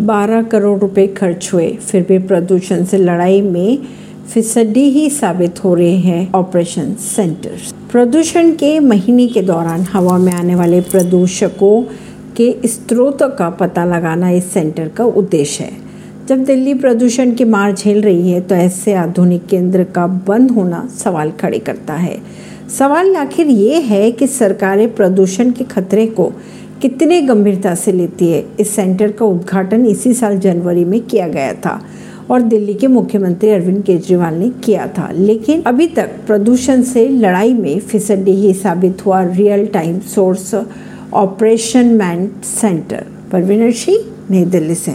12 करोड़ रुपए खर्च हुए। फिर भी प्रदूषण से लड़ाई में फिसड्डी ही साबित हो रहे हैं ऑपरेशन सेंटर प्रदूषण के महीने के दौरान हवा में आने वाले प्रदूषकों के स्रोत का पता लगाना इस सेंटर का उद्देश्य है। जब दिल्ली प्रदूषण की मार झेल रही है तो ऐसे आधुनिक केंद्र का बंद होना सवाल खड़े करता है। सवाल आखिर ये है कि सरकारें प्रदूषण के खतरे को कितने गंभीरता से लेती है? इस सेंटर का उद्घाटन इसी साल जनवरी में किया गया था और दिल्ली के मुख्यमंत्री अरविंद केजरीवाल ने किया था। लेकिन अभी तक प्रदूषण से लड़ाई में फिसड्डी ही साबित हुआ real time source operation man centre. Parvinder Singh नई दिल्ली से।